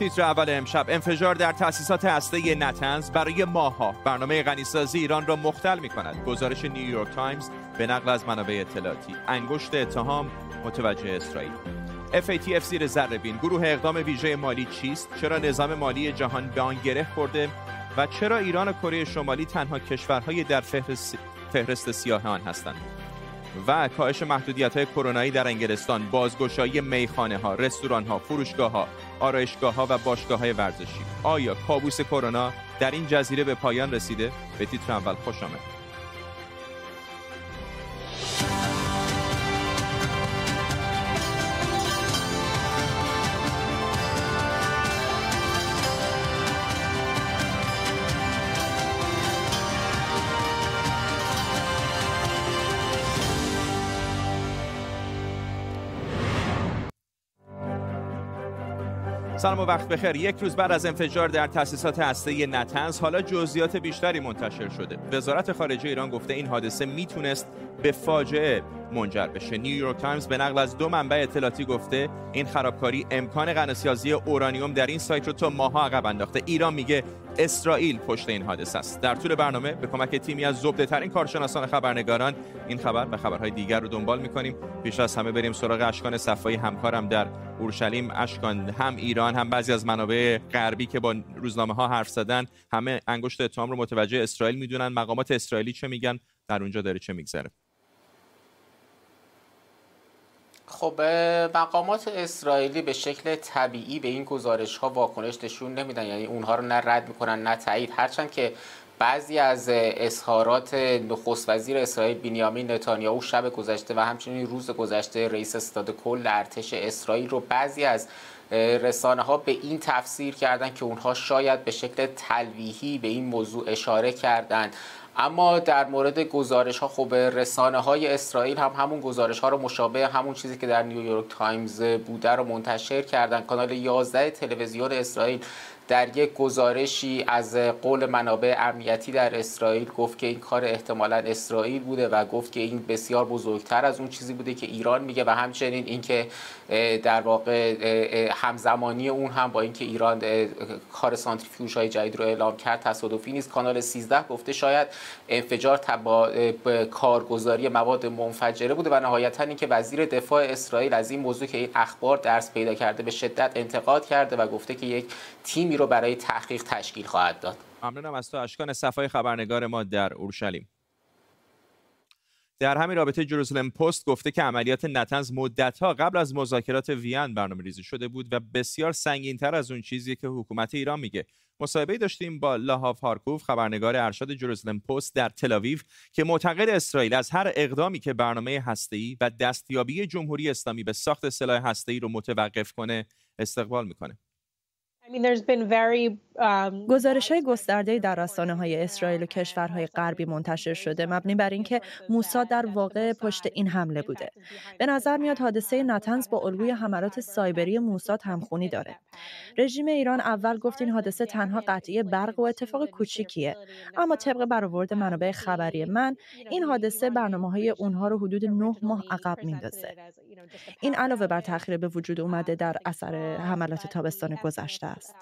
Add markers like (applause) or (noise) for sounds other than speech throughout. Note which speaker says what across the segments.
Speaker 1: تیتر اول امشب. انفجار در تأسیسات هسته‌ای نطنز برای ماه‌ها برنامه غنی‌سازی ایران را مختل می کند گزارش نیویورک تایمز به نقل از منابع اطلاعاتی. انگشت اتهام متوجه اسرائیل. FATF زیر ذره‌بین. گروه اقدام ویژه مالی چیست؟ چرا نظام مالی جهان به آن گره خورده؟ و چرا ایران و کره شمالی تنها کشورهای در فهرست, فهرست سیاه آن هستند؟ و کاهش محدودیت های کرونایی در انگلستان بازگشایی میخانه ها رستوران ها فروشگاه ها آرایشگاه ها و باشگاه های ورزشی. آیا کابوس کرونا در این جزیره به پایان رسیده؟ به تیتر اول خوش آمد. سلام و وقت بخیر. یک روز بعد از انفجار در تاسیسات هسته‌ای نطنز حالا جزئیات بیشتری منتشر شده. وزارت خارجه ایران گفته این حادثه می‌تونست به فاجعه منجر بشه. نیویورک تایمز به نقل از دو منبع اطلاعاتی گفته این خرابکاری امکان غنی‌سازی اورانیوم در این سایت رو تا ماه‌ها عقب انداخته. ایران میگه اسرائیل پشت این حادثه است. در طول برنامه به کمک تیمی از زبده ترین کارشناسان خبرنگاران این خبر و خبرهای دیگر رو دنبال می‌کنیم. پیش از همه بریم سراغ اشکان صفایی. همکارم در اورشلیم اشکان هم ایران هم بعضی از منابع غربی که با روزنامه ها حرف زدن همه انگشت اتهام رو متوجه اسرائیل می‌دونن. مقامات اسرائیلی چه میگن؟ در اونجا داره چه میگذره.
Speaker 2: خب مقامات اسرائیلی به شکل طبیعی به این گزارش ها واکنش نشون نمیدن. یعنی اونها رو نه رد می‌کنن نه تایید. هرچند که بعضی از اظهارات نخست وزیر اسرائیل بنیامین نتانیاهو شب گذشته و همچنین روز گذشته رئیس استاد کل ارتش اسرائیل رو بعضی از رسانه ها به این تفسیر کردند که اونها شاید به شکل تلویحی به این موضوع اشاره کردند. اما در مورد گزارش ها خب رسانه های اسرائیل هم همون گزارش ها رو مشابه همون چیزی که در نیویورک تایمز بوده رو منتشر کردن. کانال 11 تلویزیون اسرائیل در یک گزارشی از قول منابع امنیتی در اسرائیل گفت که این کار احتمالا اسرائیل بوده و گفت که این بسیار بزرگتر از اون چیزی بوده که ایران میگه و همچنین اینکه در واقع همزمانی اون هم با اینکه ایران کار سانتریفیوژ های جدید رو اعلام کرد تصادفی نیست. کانال 13 گفته شاید انفجار با کارگزاری مواد منفجره بوده و نهایتا اینکه وزیر دفاع اسرائیل از این موضوع که این اخبار درس پیدا کرده به شدت انتقاد کرده و گفته که یک تیمی رو برای تحقیق تشکیل خواهد داد.
Speaker 1: ممنونم از تو اشکان. صفای خبرنگار ما در اورشلیم. در همین رابطه جروزلم پست گفته که عملیات نتنز مدتها قبل از مذاکرات وین برنامه ریزی شده بود و بسیار سنگین تر از اون چیزی که حکومت ایران میگه. مصاحبه داشتیم با لاهاف هارکوف خبرنگار ارشد جروزلم پست در تلاویو که معتقد اسرائیل از هر اقدامی که برنامه هسته‌ای و دستیابی جمهوری اسلامی به ساخت سلاح هسته‌ای رو متوقف کنه استقبال می‌کنه.
Speaker 3: گزارش های گسترده در رسانه های اسرائیل و کشورهای غربی منتشر شده مبنی بر اینکه موساد در واقع پشت این حمله بوده. به نظر میاد حادثه نتنز با الگوی حملات سایبری موساد همخونی داره. رژیم ایران اول گفت این حادثه تنها قطعی برق و اتفاق کوچیکیه اما طبق برآورد منابع خبری من این حادثه برنامه های اونها رو حدود نه ماه عقب میندازه. این علاوه بر تاخیر به وجود اومده در اثر حملات تابستان گذشته. است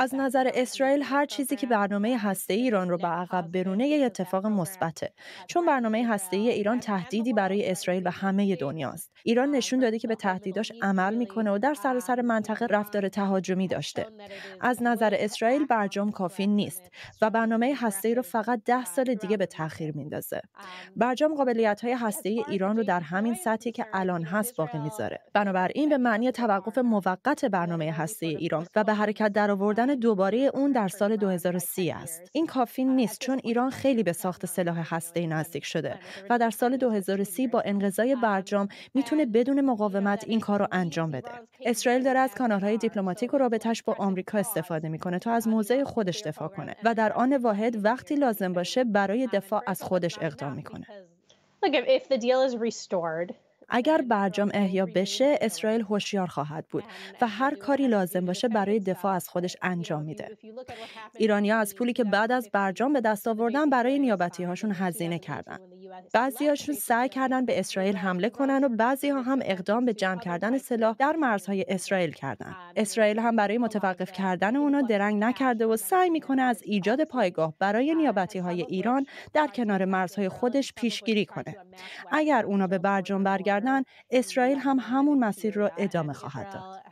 Speaker 3: از نظر اسرائیل هر چیزی که برنامه هسته ایران رو به عقب برونه یه اتفاق مثبته. چون برنامه هسته ایران تهدیدی برای اسرائیل و همه دنیاست. ایران نشون داده که به تهدیداش عمل می‌کنه و در سراسر منطقه رفتار تهاجمی داشته. از نظر اسرائیل برجام کافی نیست و برنامه هسته رو فقط ده سال دیگه به تاخیر میندازه. برجام قابلیت های هسته ایران رو در همین سطحی که الان هست باقی می‌ذاره. بنابراین به معنی توقف موقت برنامه هسته ایران و به حرکت درآوردن دوباره اون در سال 2030 است. این کافی نیست چون ایران خیلی به ساخت سلاح هسته نزدیک شده و در سال 2030 با انقضای برجام می‌تونه بدون مقاومت این کار رو انجام بده. اسرائیل داره از کانالهای دیپلماتیک و رابطش با آمریکا استفاده می‌کنه تا از موضع خودش دفاع کنه و در آن واحد وقتی لازم باشه برای دفاع از خودش اقدام می‌کنه. اگر برجام احیا بشه اسرائیل هوشیار خواهد بود و هر کاری لازم باشه برای دفاع از خودش انجام میده. ایرانیا از پولی که بعد از برجام به دست آوردن برای نیابتی هاشون هزینه کردن. بعضیاشون سعی کردن به اسرائیل حمله کنن و بعضی ها هم اقدام به جمع کردن سلاح در مرزهای اسرائیل کردن. اسرائیل هم برای متوقف کردن. اونا درنگ نکرده و سعی می‌کنه از ایجاد پایگاه برای نیابتی های ایران در کنار مرزهای خودش پیشگیری کنه. اگر اونا به برجام برگردن، اسرائیل هم همون مسیر رو ادامه خواهد داد.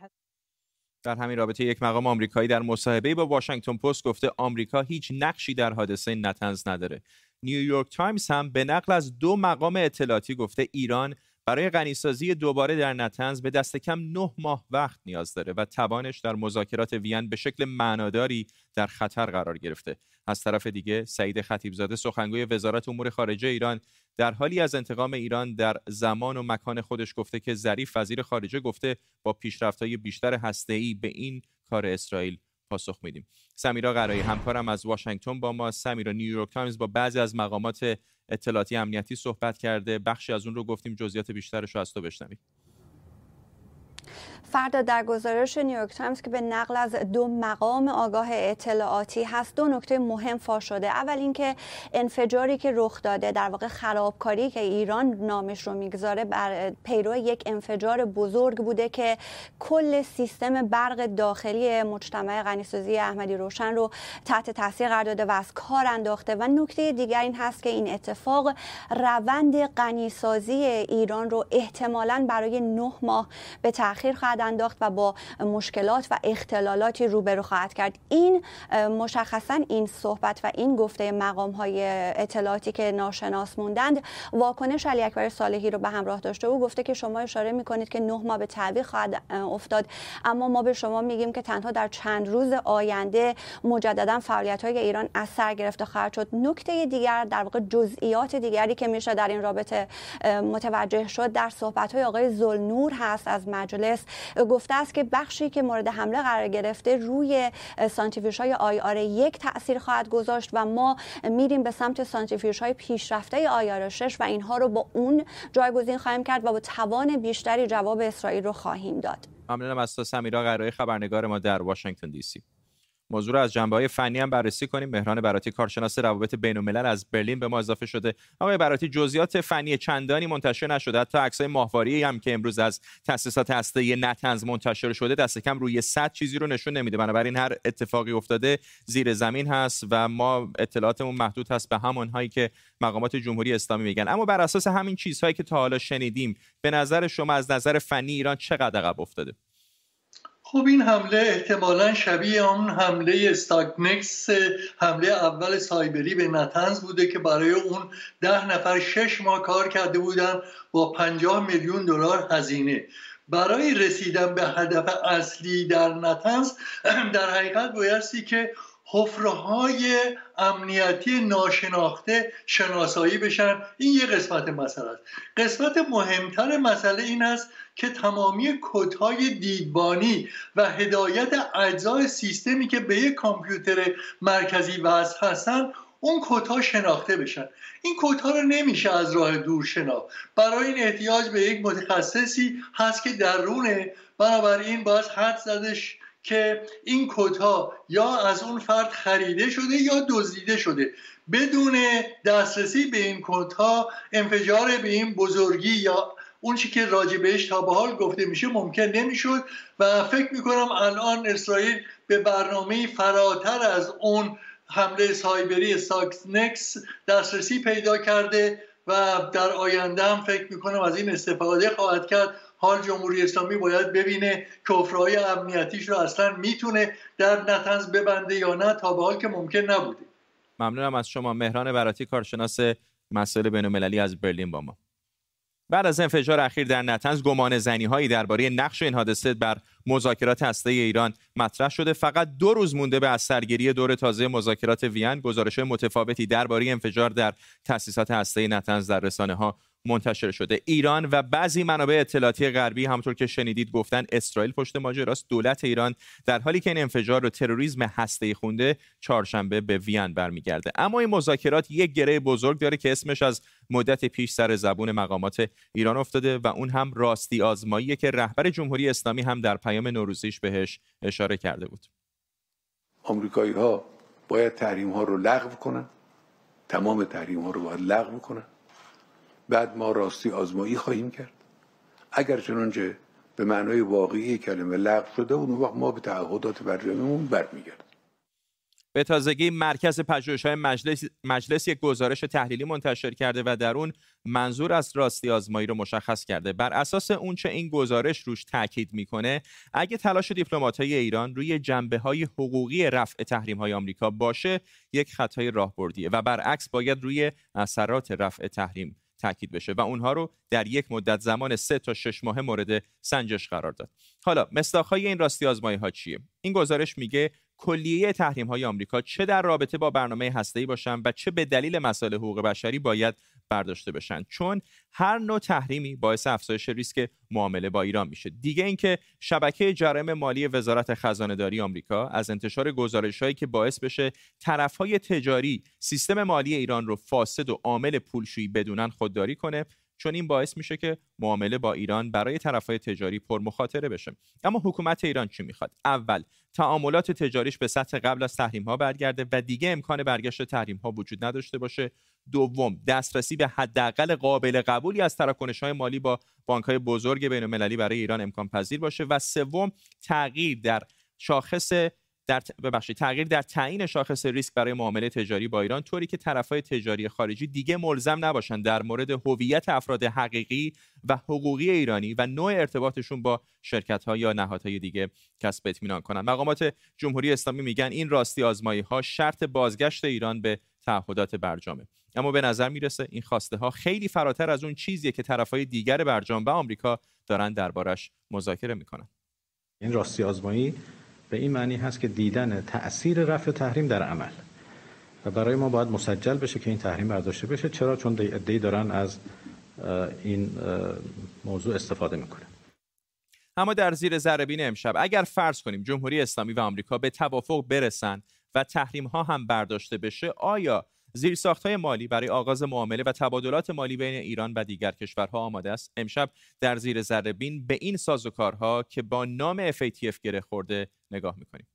Speaker 1: در همین رابطه یک مقام آمریکایی در مصاحبه با واشنگتن پست گفته آمریکا هیچ نقشی در حادثه نتنز نداره. نیویورک تایمز هم به نقل از دو مقام اطلاعاتی گفته ایران برای غنی‌سازی دوباره در نطنز به دست کم نه ماه وقت نیاز داره و توانش در مذاکرات وین به شکل معناداری در خطر قرار گرفته. از طرف دیگه سعید خطیب‌زاده سخنگوی وزارت امور خارجه ایران در حالی از انتقام ایران در زمان و مکان خودش گفته که ظریف وزیر خارجه گفته با پیشرفت‌های بیشتر هسته‌ای به این کار اسرائیل پاسخ میدیم. سمیرا قرایی همکارم از واشنگتن با ما سمیرا نیویورک تایمز با بعضی از مقامات اطلاعاتی امنیتی صحبت کرده. بخشی از اون رو گفتیم جزئیات بیشترش رو از تو بشنویم.
Speaker 4: فردا در گزارش نیویورک تایمز که به نقل از دو مقام آگاه اطلاعاتی هست دو نکته مهم فاش شده. اول اینکه انفجاری که رخ داده در واقع خرابکاری که ایران نامش رو می‌گذاره بر پیرو یک انفجار بزرگ بوده که کل سیستم برق داخلی مجتمع غنیسازی احمدی روشن رو تحت تاثیر قرار داده و از کار انداخته. و نکته دیگر این هست که این اتفاق روند غنیسازی ایران رو احتمالا برای نه ماه به تاخیر خواهد انداخت و با مشکلات و اختلالاتی روبرو خواهد کرد. این مشخصا این صحبت و این گفته مقام های اطلاعاتی که ناشناس موندند واکنش علی اکبر صالحی رو به همراه داشته. او گفته که شما اشاره می‌کنید که نه ماه به تعویق خواهد افتاد. اما ما به شما میگیم که تنها در چند روز آینده مجددا فعالیت های ایران از سر گرفته خواهد شد. نکته دیگر در واقع جزئیات دیگری که میشه در این رابطه متوجه شد در صحبت های آقای ذوالنور هست از مجلس. گفته است که بخشی که مورد حمله قرار گرفته روی سانتریفیوژ های IR یک تاثیر خواهد گذاشت و ما میریم به سمت سانتریفیوژ های پیشرفته IR 6 و اینها رو با اون جایگزین خواهیم کرد و با توان بیشتری جواب اسرائیل رو خواهیم داد.
Speaker 1: ممنونم از تو سمیرا قرای خبرنگار ما در واشنگتن دی سی. موضوع رو از جنبه های فنی هم بررسی کنیم. مهران براتی کارشناس روابط بین الملل از برلین به ما اضافه شده. آقای براتی جزئیات فنی چندانی منتشر نشده. حتی عکسای ماهواره هم که امروز از تاسیسات هسته نتنز منتشر شده دست کم روی 100 چیزی رو نشون نمیده. بنابراین هر اتفاقی افتاده زیر زمین هست و ما اطلاعاتمون محدود هست به همون هایی که مقامات جمهوری اسلامی میگن. اما بر اساس همین چیزهایی که تا حالا شنیدیم به نظر شما از نظر فنی ایران چقدر عقب افتاده؟
Speaker 5: خب این حمله احتمالا شبیه اون حمله استاگنکس حمله اول سایبری به نتنز بوده که برای اون ده نفر شش ماه کار کرده بودن با پنجاه میلیون دلار هزینه. برای رسیدن به هدف اصلی در نتنز (clears throat) در حقیقت بایستی که حفره امنیتی ناشناخته شناسایی بشن. این یه قسمت مسئله است. قسمت مهمتر مسئله این است که تمامی کدهای دیدبانی و هدایت اجزای سیستمی که به یک کامپیوتر مرکزی وصل هستن اون کدها شناخته بشن. این کدها رو نمیشه از راه دور شناخت. برای این احتیاج به یک متخصصی هست که درونه بنابراین باید حد زدش که این کدها یا از اون فرد خریده شده یا دزدیده شده. بدون دسترسی به این کدها انفجار به این بزرگی یا اون چی که راجع بهش تا به حال گفته میشه ممکن نمی‌شد و فکر می‌کنم الان اسرائیل به برنامه فراتر از اون حمله سایبری ساکسنکس دسترسی پیدا کرده و در آینده هم فکر می‌کنم از این استفاده خواهد کرد. حال جمهوری اسلامی باید ببینه کفرهای امنیتیش رو اصلا می‌تونه در نتنز ببنده یا نه تا به حال که ممکن نبوده.
Speaker 1: ممنونم از شما. مهران براتی کارشناس مسائل بین از برلین با ما. بعد از انفجار اخیر در نتنز گمان زنی هایی درباره نقش این حادثه بر مذاکرات هسته ایران مطرح شده. فقط دو روز مونده به از سرگیری دور تازه مذاکرات وین گزارش متفاوتی درباره انفجار در تاسیسات هسته نتنز در رسانه ها منتشر شده. ایران و بعضی منابع اطلاعاتی غربی همطور که شنیدید گفتن اسرائیل پشت ماجراست دولت ایران در حالی که این انفجار و تروریسم هسته خونده چهارشنبه به وین برمیگرده. اما این مذاکرات یک گره بزرگ داره که اسمش از مدت پیش سر زبون مقامات ایران افتاده و اون هم راستی آزمایی که رهبر جمهوری اسلامی هم در پیام نوروزیش بهش اشاره کرده بود.
Speaker 6: آمریکایی ها باید تحریم ها رو لغو کنن. تمام تحریم ها رو باید لغو کنن. بعد ما راستی آزمایی خواهیم کرد. اگر چنانچه به معنای واقعی کلمه لغو شده اون وقت ما به تعهدات برجامیمون برمیگردیم.
Speaker 1: به تازگی مرکز پژوهش‌های مجلس مجلس یک گزارش تحلیلی منتشر کرده و در اون منظور از راستی آزمایی رو مشخص کرده. بر اساس اونچه این گزارش روش تاکید می‌کنه اگه تلاش دیپلمات‌های ایران روی جنبه های حقوقی رفع تحریم های آمریکا باشه یک خطای راهبردیه و برعکس باید روی اثرات رفع تحریم تاکید بشه و اونها رو در یک مدت زمان سه تا شش ماه مورد سنجش قرار داد. حالا مصداقهای این راستی آزمایی ها چیه؟ این گزارش میگه کلیه تحریم های آمریکا چه در رابطه با برنامه هسته‌ای باشن و چه به دلیل مسائل حقوق بشری باید برداشته بشن. چون هر نوع تحریمی باعث افزایش ریسک معامله با ایران میشه. دیگه اینکه شبکه جرائم مالی وزارت خزانه داری آمریکا از انتشار گزارش هایی که باعث بشه طرف های تجاری سیستم مالی ایران رو فاسد و عامل پولشویی بدونن خودداری کنه چون این باعث میشه که معامله با ایران برای طرفهای تجاری پرمخاطره بشه. اما حکومت ایران چی می‌خواد؟ اول تعاملات تجاریش به سطح قبل از تحریم ها برگرده و دیگه امکان برگشت تحریم ها وجود نداشته باشه. دوم دسترسی به حداقل قابل قبولی از تراکنش های مالی با بانک های بزرگ بین المللی برای ایران امکان پذیر باشه. و سوم تغییر در شاخص در ببخشید تغییر در تعیین شاخص ریسک برای معامله تجاری با ایران طوری که طرفهای تجاری خارجی دیگه ملزم نباشند در مورد هویت افراد حقیقی و حقوقی ایرانی و نوع ارتباطشون با شرکت ها یا نهادهای دیگه کسب اطمینان کنند مقامات جمهوری اسلامی میگن این راستی آزمایی ها شرط بازگشت ایران به تعهدات برجامه. اما به نظر می‌رسه این خواسته ها خیلی فراتر از اون چیزیه که طرفهای دیگر برجام و آمریکا دارن دربارش مذاکره می‌کنن.
Speaker 7: این راستی آزمایی به این معنی هست که دیدن تاثیر رفع تحریم در عمل. و برای ما باید مسجل بشه که این تحریم برداشته بشه چرا؟ چون دی دارن از این موضوع استفاده می‌کنه
Speaker 1: اما در زیر ذره امشب اگر فرض کنیم جمهوری اسلامی و آمریکا به توافق برسن و تحریم ها هم برداشته بشه آیا های مالی برای آغاز معامله و تبادلات مالی بین ایران و دیگر کشورها آماده است. امشب در زیر ذره بین به این سازوکارها که با نام FATF گره خورده نگاه می‌کنیم.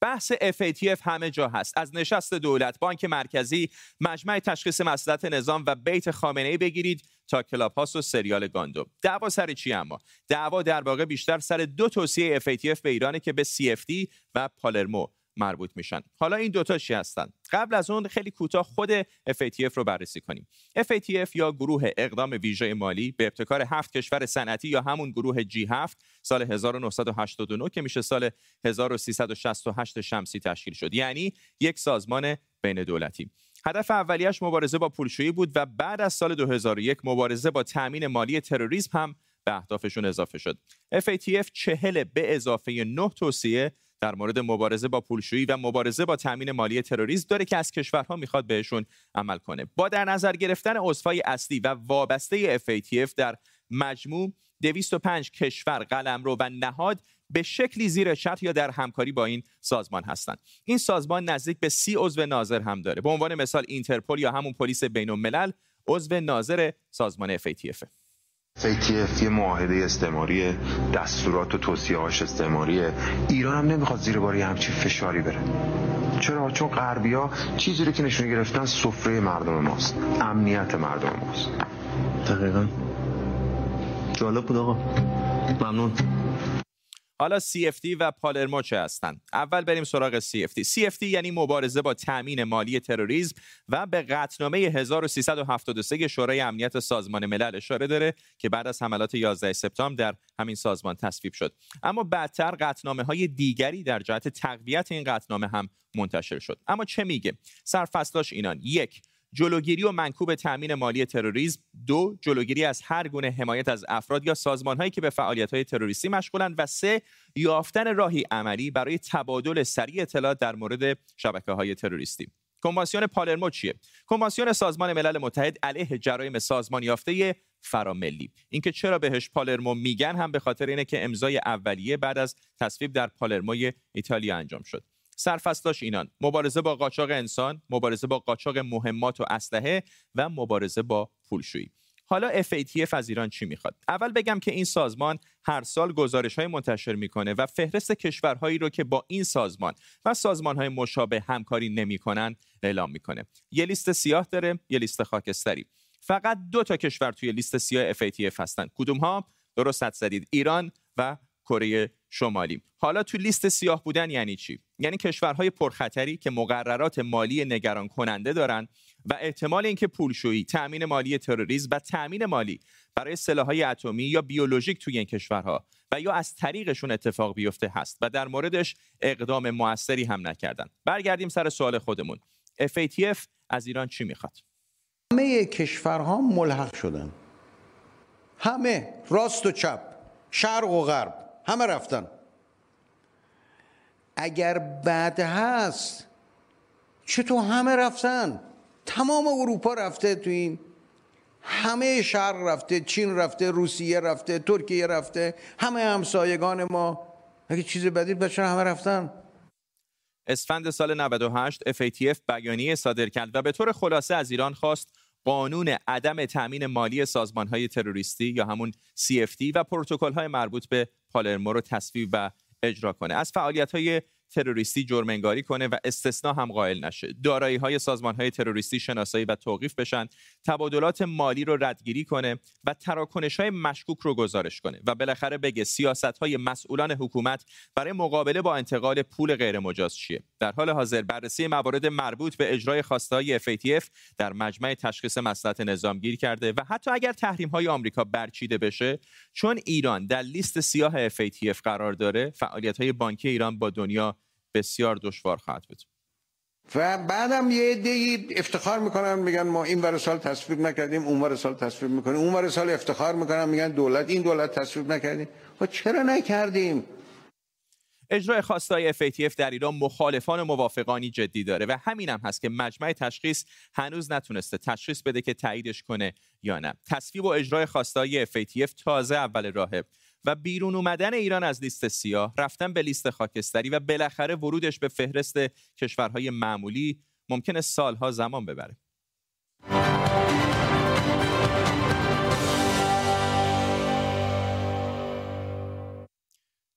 Speaker 1: بحث FATF همه جا هست. از نشست دولت بانک مرکزی مجمع تشخیص مسئلت نظام و بیت خامنه ای بگیرید. تا کلاب هاست و سریال گاندو دعوا سر چی اما؟ دعوا در واقع بیشتر سر دو توصیه FATF به ایرانه که به CFD و پالرمو مربوط میشن. حالا این دوتا چی هستن؟ قبل از اون خیلی کوتاه خود FATF رو بررسی کنیم. FATF یا گروه اقدام ویژه مالی به ابتکار هفت کشور صنعتی یا همون گروه G7 سال 1989 که میشه سال 1368 شمسی تشکیل شد. یعنی یک سازمان بین دولتی. هدف اولیش مبارزه با پولشویی بود و بعد از سال 2001 مبارزه با تأمین مالی تروریسم هم به اهدافشون اضافه شد. FATF چهل به اضافه نه توصیه در مورد مبارزه با پولشویی و مبارزه با تامین مالی تروریسم داره که از کشورها می‌خواد بهشون عمل کنه با در نظر گرفتن عضوهای اصلی و وابسته FATF در مجموع 205 کشور قلمرو و نهاد به شکلی زیر چتر یا در همکاری با این سازمان هستند. این سازمان نزدیک به سی عضو ناظر هم داره. به عنوان مثال اینترپل یا همون پلیس بین الملل عضو ناظر سازمان FATF
Speaker 8: FATF یه معاهده استعماری دستورات و توصیه‌هاش استعماریه ایران هم نمی‌خواد زیر باری همچین فشاری بره. چرا؟ چون غربیا چیزی رو که نشون گرفتن سفره مردم ماست. امنیت مردم ماست.
Speaker 9: دقیقا. جالب بود آقا. ممنون.
Speaker 1: حالا CFD و پالرمو چه هستند اول بریم سراغ CFD CFD یعنی مبارزه با تامین مالی تروریسم و به قطعنامه 1373 شورای امنیت سازمان ملل اشاره داره که بعد از حملات 11 سپتامبر در همین سازمان تصویب شد. اما بعدتر قطعنامه های دیگری در جهت تقویت این قطعنامه هم منتشر شد. اما چه میگه؟ سرفصلاش اینان. یک جلوگیری و منکوب تامین مالی تروریسم دو جلوگیری از هر گونه حمایت از افراد یا سازمانهایی که به های تروریستی مشغولند و سه یافتن راهی عملی برای تبادل سریع اطلاعات در مورد شبکه های تروریستی. کنوانسیون پالرمو چیه؟ کنوانسیون سازمان ملل متحد علیه جرایم سازمان یافته فراملی. اینکه چرا بهش پالرمو میگن هم به خاطر اینه که امضای اولیه بعد از تصویب در پالرموی ایتالیا انجام شد. سرفصلاش اینان. مبارزه با قاچاق انسان مبارزه با قاچاق مهمات و اسلحه و مبارزه با پولشویی. حالا FATF از ایران چی می‌خواد؟ اول بگم که این سازمان هر سال گزارش های منتشر می‌کنه و فهرست کشورهایی رو که با این سازمان و سازمان های مشابه همکاری نمی‌کنن اعلام می‌کنه. یه لیست سیاه داره یه لیست خاکستری. فقط دو تا کشور توی لیست سیاه FATF هستن. کدوم ها درست زدید. ایران و کره شمالی حالا تو لیست سیاه بودن یعنی چی؟ یعنی کشورهای پرخطری که مقررات مالی نگران کننده دارن و احتمال اینکه پولشویی تأمین مالی تروریسم و تأمین مالی برای سلاحهای اتمی یا بیولوژیک توی این کشورها و یا از طریقشون اتفاق بیفته هست و در موردش اقدام موثری هم نکردن. برگردیم سر سوال خودمون. FATF از ایران چی می‌خواد؟
Speaker 10: همه کشورها ملحق شدن. همه راست و چپ شرق و غرب. همه رفتن. اگر بد هست چطور همه رفتن؟ تمام اروپا رفته تو این. همه شرق رفته چین رفته روسیه رفته ترکیه رفته. همه همسایگان ما. اگه چیز بدی بچه همه رفتن.
Speaker 1: اسفند سال 98 FATF بیانیه صادر کرد و به طور خلاصه از ایران خواست قانون عدم تأمین مالی های تروریستی یا همون CFT و های مربوط به پالرمو رو تصویب و اجرا کنه. از های تروریستی جرم انگاری کنه و استثنا هم قائل نشه. دارایی های سازمان های تروریستی شناسایی و توقیف بشن تبادلات مالی رو ردگیری کنه و تراکنش های مشکوک رو گزارش کنه و بالاخره بگه سیاست های مسئولان حکومت برای مقابله با انتقال پول غیر مجاز چیه. در حال حاضر بررسی موارد مربوط به اجرای خواسته های FATF در مجمع تشخیص مصلحت نظام گیر کرده و حتی اگر تحریم های آمریکا برچیده بشه چون ایران در لیست سیاه FATF قرار داره فعالیت های بانکی ایران با دنیا بسیار دشوار خواهد بود.
Speaker 10: و بعدم یه عده افتخار می‌کنن میگن ما این ور سال تصویب نکردیم اون ور سال تصویب می‌کنیم. اون ور سال افتخار می‌کنن میگن دولت این دولت تصویب نکردیم. و خب چرا نکردیم؟
Speaker 1: اجرای خواستای FATF در ایران مخالفان و موافقانی جدی داره و همین هم هست که مجمع تشخیص هنوز نتونسته تشخیص بده که تاییدش کنه یا نه. تصویب و اجرای خواستای FATF تازه اول راهه. و بیرون اومدن ایران از لیست سیاه رفتن به لیست خاکستری و بالاخره ورودش به فهرست کشورهای معمولی ممکنه سالها زمان ببره.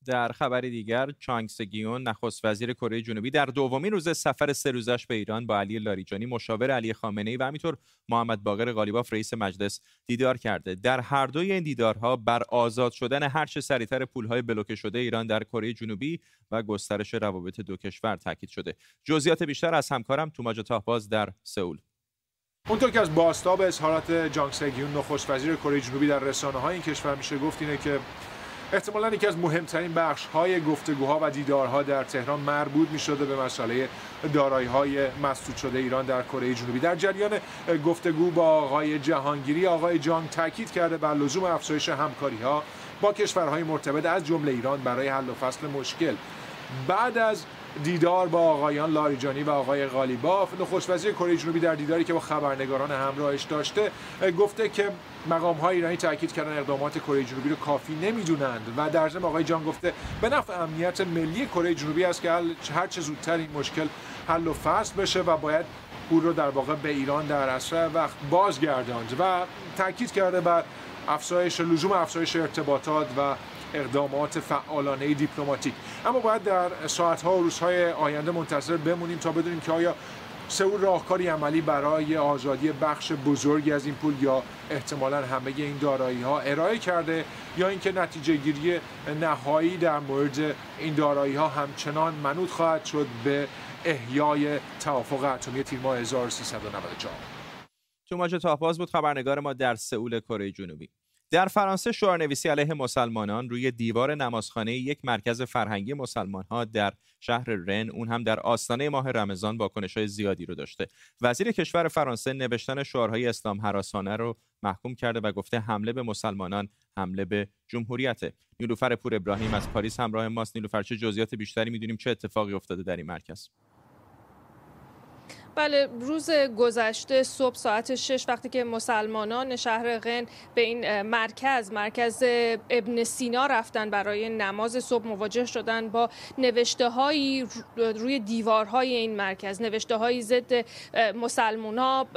Speaker 1: در خبر دیگر چانگ سگیون نخست وزیر کره جنوبی در دومین روز سفر سه روزش به ایران با علی لاریجانی مشاور علی خامنه ای و همینطور محمد باقر غالیباف رئیس مجلس دیدار کرده. در هر دوی این دیدارها بر آزاد شدن هر چه سریعتر پولهای بلوکه شده ایران در کره جنوبی و گسترش روابط دو کشور تاکید شده. جزئیات بیشتر از همکارم توماج تاهباز در سئول.
Speaker 11: اونطور که از باستاب اظهارات جانگ سگیون نخست وزیر کره جنوبی در رسانه های این کشور میشه گفت اینه که احتمالا یکی از مهمترین بخش های گفتگوها و دیدارها در تهران مربوط می شده به مسئله دارایی های مسدود شده ایران در کره جنوبی. در جریان گفتگو با آقای جهانگیری آقای جان تاکید کرده بر لزوم افزایش همکاری ها با کشورهای مرتبط از جمله ایران برای حل و فصل مشکل. بعد از دیدار با آقایان لاریجانی و آقای غالیباف. نخست وزیر کره جنوبی در دیداری که با خبرنگاران همراهش داشته گفته که مقام های ایرانی تاکید کردن اقدامات کره جنوبی رو کافی نمی‌دونند. و در ضمن آقای جان گفته به نفع امنیت ملی کره جنوبی است که هر چه زودتر این مشکل حل و فصل بشه و باید پول رو در واقع به ایران در اسرع وقت بازگرداند. و تاکید کرده بر افزایش لزوم افزایش ارتباطات و اقدامات فعالانه دیپلماتیک. اما باید در ساعتها و روزهای آینده منتظر بمونیم تا بدونیم که آیا سئول راهکاری عملی برای آزادی بخش بزرگی از این پول یا احتمالا همه این دارایی ها ارائه کرده یا اینکه نتیجه گیری نهایی در مورد این دارایی ها همچنان منوط خواهد شد به احیای توافق اتمی تیر ماه 1394
Speaker 1: توماج تاپاز بود خبرنگار ما در سئول کره جنوبی. در فرانسه شعارنویسی علیه مسلمانان روی دیوار نمازخانه یک مرکز فرهنگی مسلمان ها در شهر رن اون هم در آستانه ماه رمضان واکنش های زیادی رو داشته. وزیر کشور فرانسه نوشتن شعارهای اسلام حراسانه رو محکوم کرده و گفته حمله به مسلمانان حمله به جمهوریت نیلوفر پور ابراهیم از پاریس همراه ماست. نیلوفر چه جزئیات بیشتری می‌دونیم؟ چه اتفاقی افتاده در این مرکز؟
Speaker 12: بله روز گذشته صبح ساعت شش وقتی که مسلمانان شهر غن به این مرکز مرکز ابن سینا رفتن برای نماز صبح مواجه شدن با نوشته هایی روی دیوارهای این مرکز نوشته های ضد مسلمان ها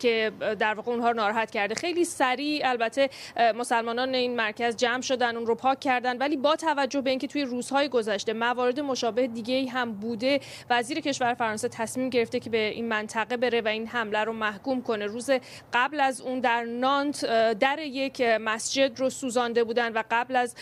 Speaker 12: که در واقع اونها رو ناراحت کرده. خیلی سریع البته مسلمانان این مرکز جمع شدن اون رو پاک کردن. ولی با توجه به اینکه توی روزهای گذشته موارد مشابه دیگه هم بوده وزیر کشور فرانسه تصمیم گرفته که به این منطقه بره و این حمله رو محکوم کنه. روز قبل از اون در نانت در یک مسجد رو سوزانده بودن و قبل از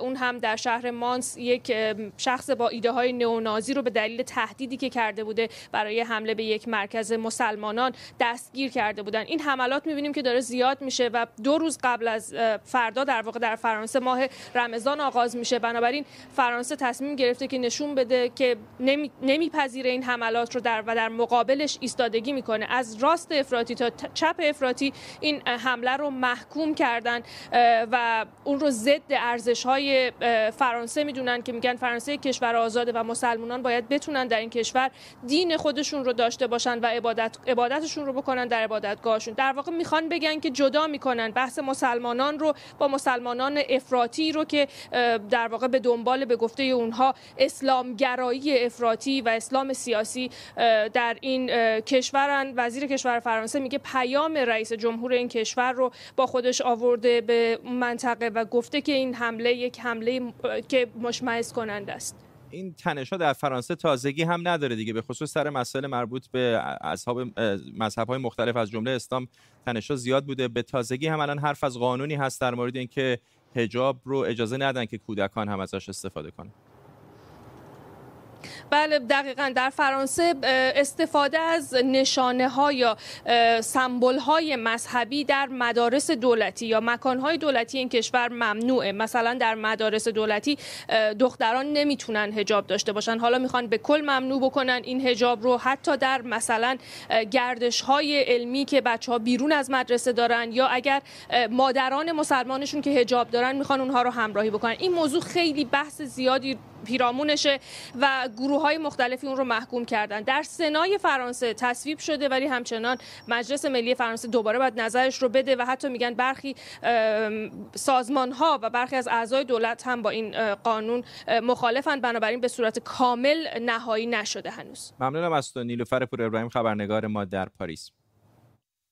Speaker 12: اون هم در شهر مانس یک شخص با ایده های نئونازی رو به دلیل تهدیدی که کرده بوده برای حمله به یک مرکز مسلمانان دستگیر کرده بودن. این حملات می‌بینیم که داره زیاد میشه و دو روز قبل از فردا در واقع در فرانسه ماه رمضان آغاز میشه. بنابراین فرانسه تصمیم گرفته که نشون بده که نمیپذیره این حملات رو در و در مقابلش ایستادگی می‌کنه. از راست افراطی تا چپ افراطی این حمله رو محکوم کردن و اون رو ضد ارزش های فرانسه می‌دونن که میگن فرانسه کشور آزاده و مسلمانان باید بتونن در این کشور دین خودشون رو داشته باشن و عبادت عبادتشون رو بکنن در عبادتگاهشون در واقع می‌خوان بگن که جدا می‌کنن بحث مسلمانان رو با مسلمانان افراطی رو که در واقع به دنبال به گفته اونها اسلامگرایی افراطی و اسلام سیاسی در این کشورن. وزیر کشور فرانسه میگه پیام رئیس جمهور این کشور رو با خودش آورده به منطقه و گفته که این حمله یک حمله که مشمئز کننده است.
Speaker 1: این تنش‌ها در فرانسه تازگی هم نداره دیگه به خصوص سر مسائل مربوط به اصحاب مذهب های مختلف از جمله اسلام تنش‌ها زیاد بوده. به تازگی هم الان حرف از قانونی هست در مورد اینکه حجاب رو اجازه ندن که کودکان هم ازش استفاده کنن.
Speaker 12: بله دقیقا. در فرانسه استفاده از نشانه ها یا سمبل های مذهبی در مدارس دولتی یا مکان های دولتی این کشور ممنوعه. مثلا در مدارس دولتی دختران نمی‌تونن هجاب داشته باشن. حالا می‌خوان به کل ممنوع بکنن این هجاب رو. حتی در مثلا گردش های علمی که بچه ها بیرون از مدرسه دارن یا اگر مادران مسلمانشون که هجاب دارن می‌خوان اونها رو همراهی بکنن. این موضوع خیلی بحث زیادی پیرامونشه و گروه های مختلفی اون رو محکوم کردن. در سنای فرانسه تصویب شده ولی همچنان مجلس ملی فرانسه دوباره باید نظرش رو بده و حتی میگن برخی سازمان ها و برخی از اعضای دولت هم با این قانون مخالفن. بنابراین به صورت کامل نهایی نشده هنوز.
Speaker 1: ممنونم از تو نیلوفر پور ابراهیم خبرنگار ما در پاریس.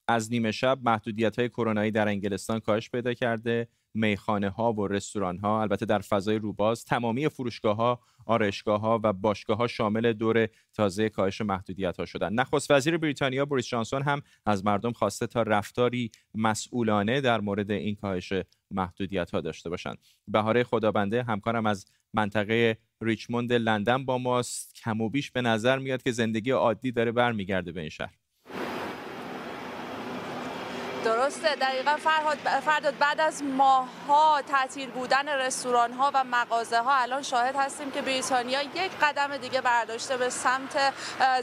Speaker 1: از نیمه شب محدودیت های کرونایی در انگلستان کاهش پیدا کرده. میخانه ها و رستوران ها البته در فضای روباز تمامی فروشگاه ها آرایشگاه ها و باشگاه ها شامل دور تازه کاهش محدودیت ها شدن. نخست وزیر بریتانیا بوریس جانسون هم از مردم خواسته تا رفتاری مسئولانه در مورد این کاهش محدودیت ها داشته باشند. بهاره خدابنده همکارم از منطقه ریچموند لندن با ماست. کم و بیش به نظر میاد که زندگی عادی داره برمیگرده به این شهر.
Speaker 13: درسته. دقیقا فرهاد فرداد بعد از ماهها تعطیل بودن رستوران ها و مغازه ها الان شاهد هستیم که بریتانیا یک قدم دیگه برداشته به سمت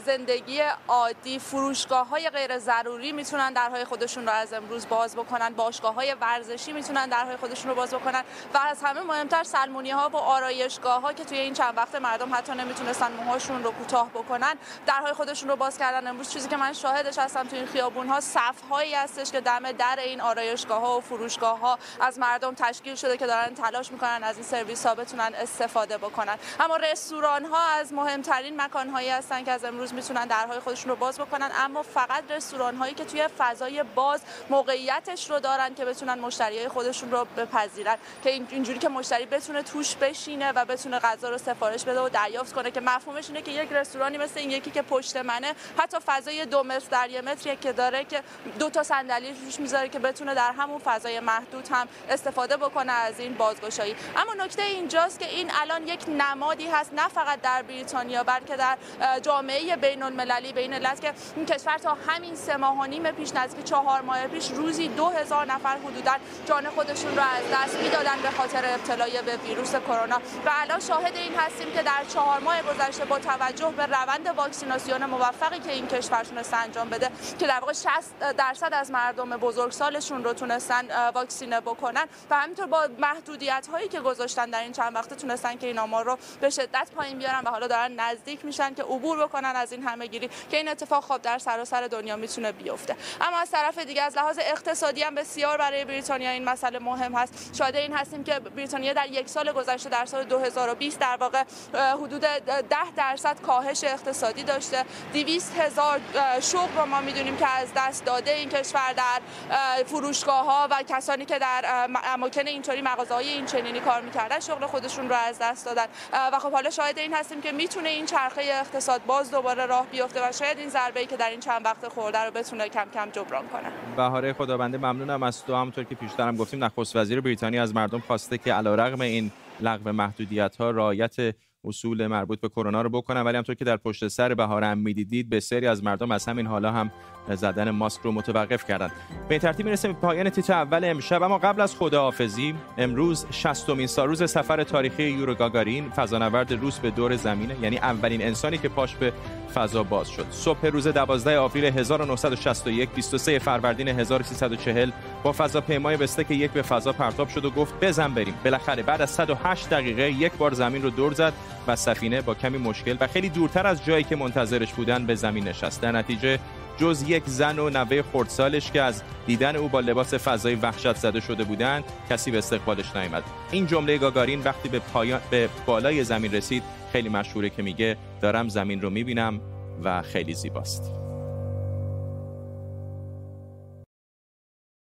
Speaker 13: زندگی عادی. فروشگاه های غیر ضروری می‌تونن درهای خودشون رو از امروز باز بکنن. باشگاه های ورزشی می‌تونن درهای خودشون رو باز بکنن. و از همه مهمتر سلمونی ها و آرایشگاه ها که توی این چند وقت مردم حتی نمی‌تونستن موهاشون رو کوتاه بکنن درهای خودشون رو باز کردن. امروز چیزی که من شاهدش هستم توی این خیابون ها صف هایی هستش که دم در این آرایشگاه ها و فروشگاه ها از مردم تشکیل شده که دارن تلاش می‌کنن از این سرویس ها بتونن استفاده بکنن. اما رستوران ها از مهمترین مکان هایی هستن که از امروز می‌تونن درهای خودشون رو باز بکنن اما فقط رستوران هایی که توی فضای باز موقعیتش رو دارن که بتونن مشتری های خودشون رو بپذیرن که اینجوری که مشتری بتونه توش بشینه و بتونه غذا رو سفارش بده و دریافت کنه که مفهومش اینه که یک رستورانی مثل این یکی که پشت منه حتی فضای دو متر در یه متری که داره که دو تا صندلی روش می‌ذاره که بتونه در همون فضای محدود هم استفاده بکنه از این بازگشایی. اما نکته اینجاست که این الان یک نمادی هست نه فقط در بریتانیا بلکه در جامعه بین المللی به این علت که این کشور تا همین سه ماه و نیم پیش نزدیک چهار ماه پیش روزی دو هزار نفر حدودا جان خودشون رو از دست می‌دادن به خاطر ابتلای به ویروس کرونا. و الان شاهد این هستیم که در چهار ماه گذشته با توجه به روند واکسیناسیون موفقی که این کشور تونسته انجام بده که در واقع 60 درصد از مردم بزرگسالشون رو تونستن واکسینه بکنن و همینطور با محدودیت هایی که گذاشتن در این چند وقته تونستن که این آمار رو به شدت پایین بیارن و حالا دارن نزدیک میشن که عبور بکنن از این همه گیری که این اتفاق خب در سراسر دنیا می‌تونه بیفته. اما از طرف دیگه از لحاظ اقتصادی هم بسیار برای بریتانیا این مسئله مهم هست. شاهد این هستیم که بریتانیا در یک سال گذشته در سال 2020 در واقع حدود 10 درصد کاهش اقتصادی داشته. 200 هزار شغل رو ما می‌دونیم که از دست داده این کشور در فروشگاه ها و کسانی که در اماکن اینطوری مغازه های این چنینی کار می‌کردن شغل خودشون رو از دست دادن. و خب حالا شاهد این هستیم که می‌تونه این چرخه اقتصاد باز دوباره راه بیفته و شاید این ضربه ای که در این چند وقت خورده رو بتونه کم کم جبران کنه.
Speaker 1: بهاره خدابنده ممنونم از تو. همونطور که پیشترم گفتیم نخست وزیر بریتانیا از مردم خواسته که علیرغم این لغو محدودیت ها رعایت اصول مربوط به کرونا رو بکنن ولی همطور که در پشت سر بهار هم می‌دیدید بسیاری از مردم از همین حالا هم زدن ماسک رو متوقف کردن به این ترتیب می‌رسیم به پایان تیتر اول امشب. اما قبل از خداحافظی امروز 60 سال روز سفر تاریخی یورو گاگارین فضانورد روس به دور زمینه. یعنی اولین انسانی که پاش به فضا باز شد. صبح روز 12 آوریل 1961 23 فروردین 1340 با فضاپیمای بستک یک به فضا پرتاب شد و گفت بزن بریم. بالاخره بعد از 108 دقیقه یک بار زمین رو دور زد و سفینه با کمی مشکل و خیلی دورتر از جایی که منتظرش بودن به زمین نشست. در نتیجه جز یک زن و نوه خردسالش که از دیدن او با لباس فضایی وحشت زده شده بودند کسی به استقبالش نیامد. این جمله گاگارین وقتی به پایان به بالای زمین رسید خیلی مشهوره که میگه دارم زمین رو می‌بینم و خیلی زیباست.